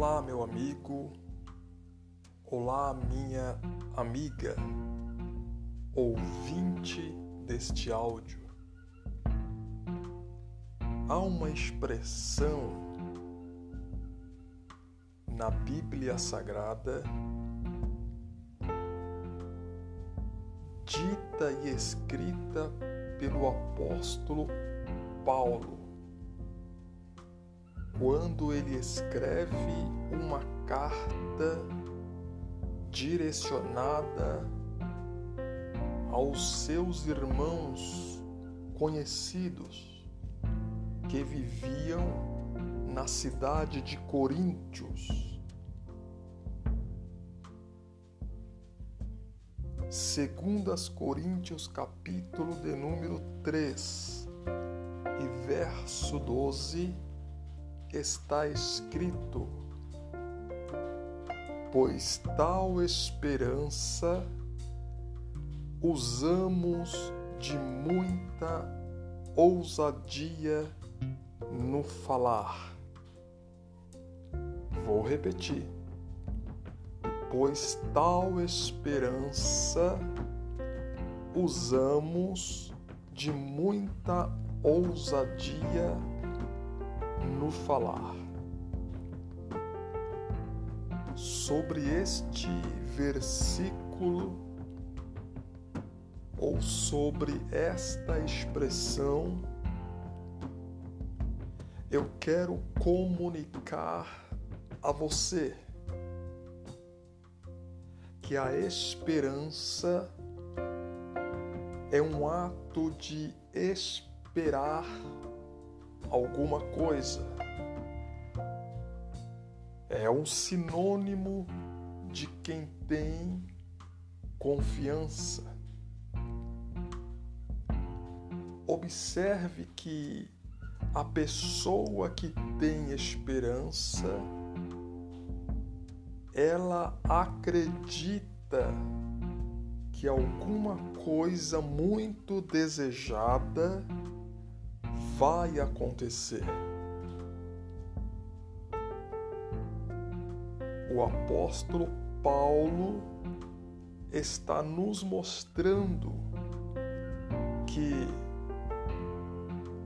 Olá, meu amigo. Olá, minha amiga, ouvinte deste áudio. Há uma expressão na Bíblia Sagrada dita e escrita pelo apóstolo Paulo quando ele escreve uma carta direcionada aos seus irmãos conhecidos que viviam na cidade de Coríntios. Segundas Coríntios capítulo de número 3 e verso 12 está escrito: Pois tal esperança usamos de muita ousadia no falar. Vou repetir. Pois tal esperança usamos de muita ousadia no falar. Sobre este versículo ou sobre esta expressão, eu quero comunicar a você que a esperança é um ato de esperar alguma coisa. É um sinônimo de quem tem confiança. Observe que a pessoa que tem esperança, ela acredita que alguma coisa muito desejada vai acontecer. O apóstolo Paulo está nos mostrando que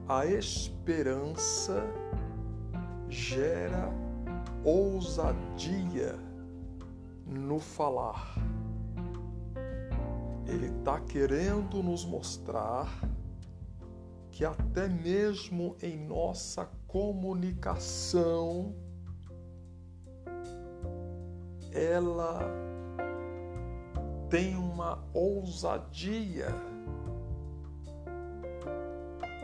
a esperança gera ousadia no falar. Ele está querendo nos mostrar que até mesmo em nossa comunicação ela tem uma ousadia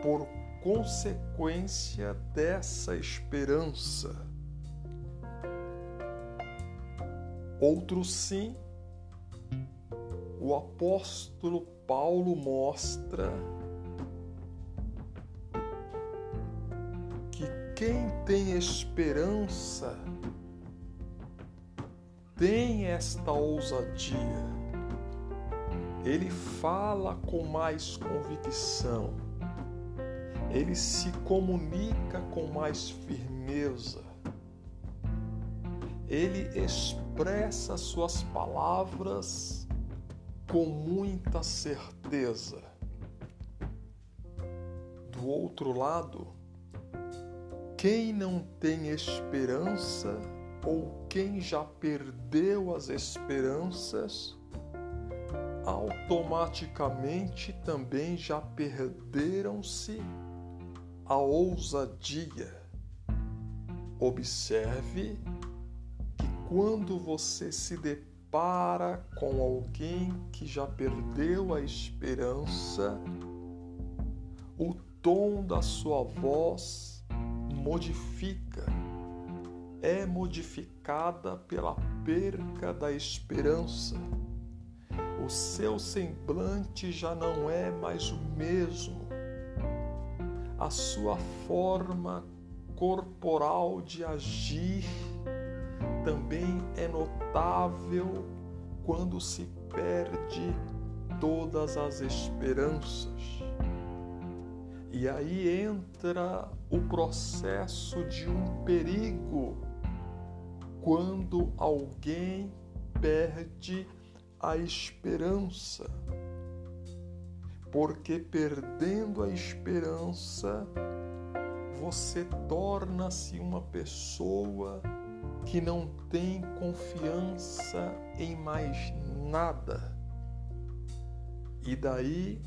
por consequência dessa esperança. Outro sim, o apóstolo Paulo mostra quem tem esperança tem esta ousadia. Ele fala com mais convicção. Ele se comunica com mais firmeza. Ele expressa suas palavras com muita certeza. Do outro lado, quem não tem esperança ou quem já perdeu as esperanças, automaticamente também já perderam-se a ousadia. Observe que quando você se depara com alguém que já perdeu a esperança, o tom da sua voz modifica, é modificada pela perca da esperança. O seu semblante já não é mais o mesmo. A sua forma corporal de agir também é notável quando se perde todas as esperanças. E aí entra o processo de um perigo quando alguém perde a esperança. Porque perdendo a esperança, você torna-se uma pessoa que não tem confiança em mais nada. E daí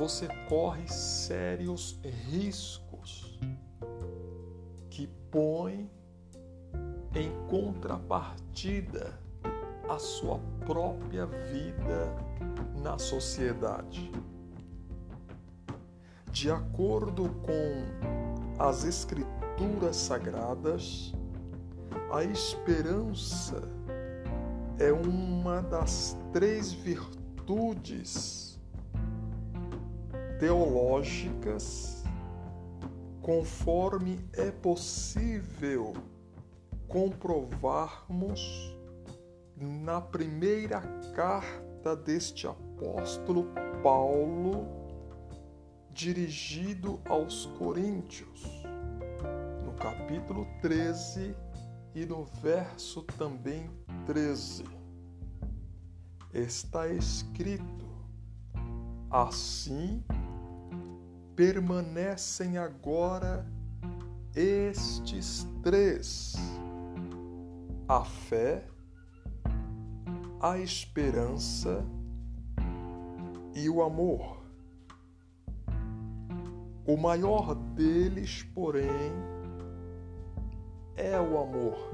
você corre sérios riscos que põe em contrapartida a sua própria vida na sociedade. De acordo com as Escrituras Sagradas, a esperança é uma das três virtudes teológicas conforme é possível comprovarmos na primeira carta deste apóstolo Paulo, dirigido aos Coríntios, no capítulo 13, e no verso também 13 está escrito: Assim permanecem agora estes três: a fé, a esperança e o amor. O maior deles, porém, é o amor.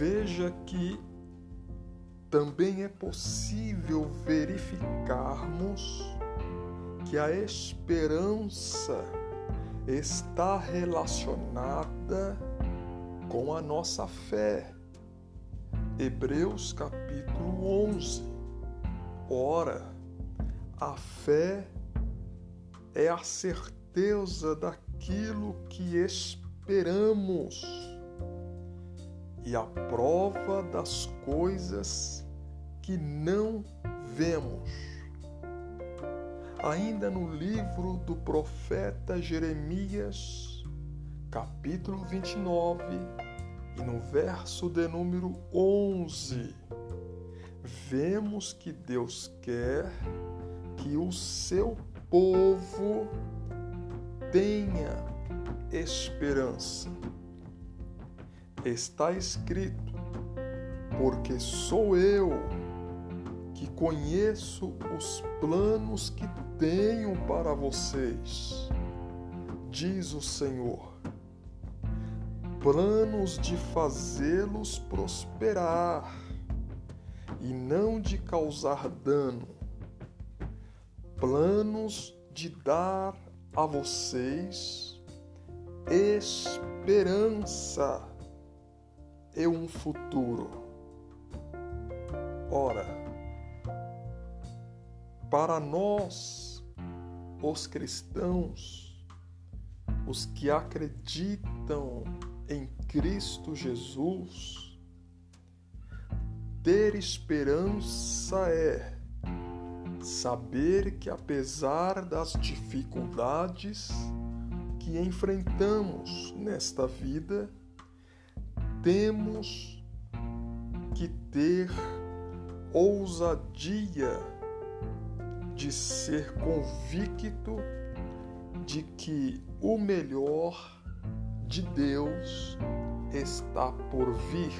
Veja que também é possível verificarmos que a esperança está relacionada com a nossa fé. Hebreus capítulo 11. Ora, a fé é a certeza daquilo aquilo que esperamos e a prova das coisas que não vemos. Ainda no livro do profeta Jeremias, capítulo 29, e no verso de número 11, vemos que Deus quer que o seu povo tenha esperança. Está escrito: porque sou eu que conheço os planos que tenho para vocês, diz o Senhor. Planos de fazê-los prosperar e não de causar dano, planos de dar a vocês esperança e um futuro. Ora, para nós, os cristãos, os que acreditam em Cristo Jesus, ter esperança é saber que apesar das dificuldades que enfrentamos nesta vida, temos que ter ousadia de ser convicto de que o melhor de Deus está por vir.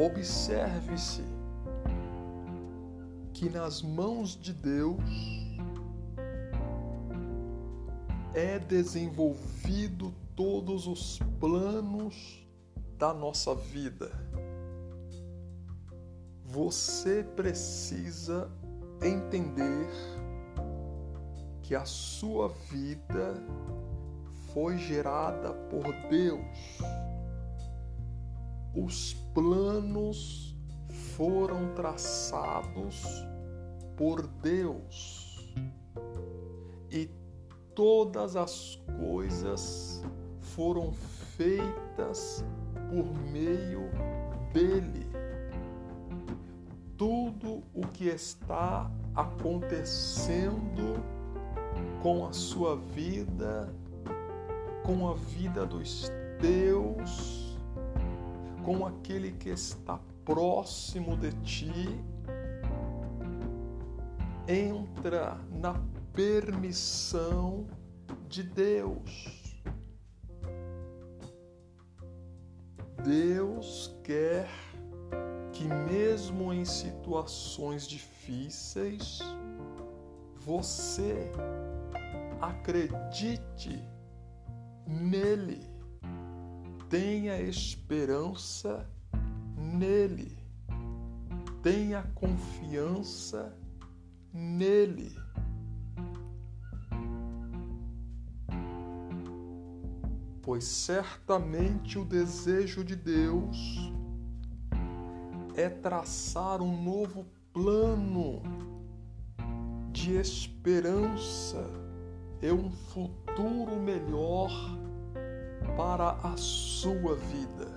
Observe-se que nas mãos de Deus é desenvolvido todos os planos da nossa vida. Você precisa entender que a sua vida foi gerada por Deus os planos foram traçados por Deus e todas as coisas foram feitas por meio dele. Tudo o que está acontecendo com a sua vida, com a vida dos teus, com aquele que está próximo de ti. Entra na permissão de Deus. Deus quer que, mesmo em situações difíceis, você acredite nele, tenha esperança nele, tenha confiança nele. Pois certamente o desejo de Deus é traçar um novo plano de esperança e um futuro melhor para a sua vida.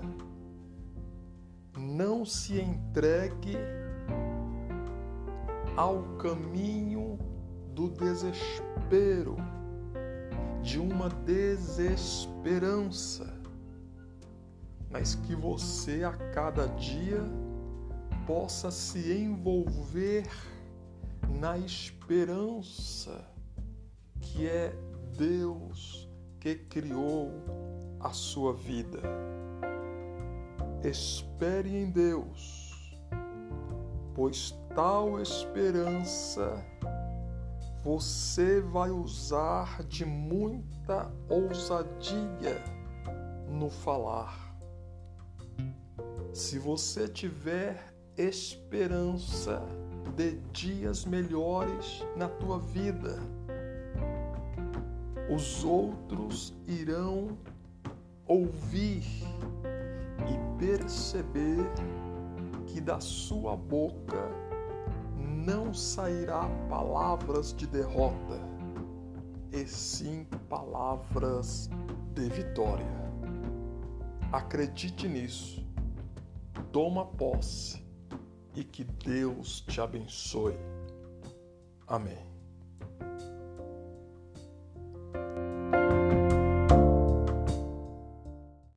Não se entregue ao caminho do desespero, de uma desesperança, mas que você a cada dia possa se envolver na esperança que é Deus que criou a sua vida. Espere em Deus, pois tal esperança você vai usar de muita ousadia no falar. Se você tiver esperança de dias melhores na tua vida, os outros irão ouvir e perceber que da sua boca não sairá palavras de derrota, e sim palavras de vitória. Acredite nisso, toma posse e que Deus te abençoe. Amém.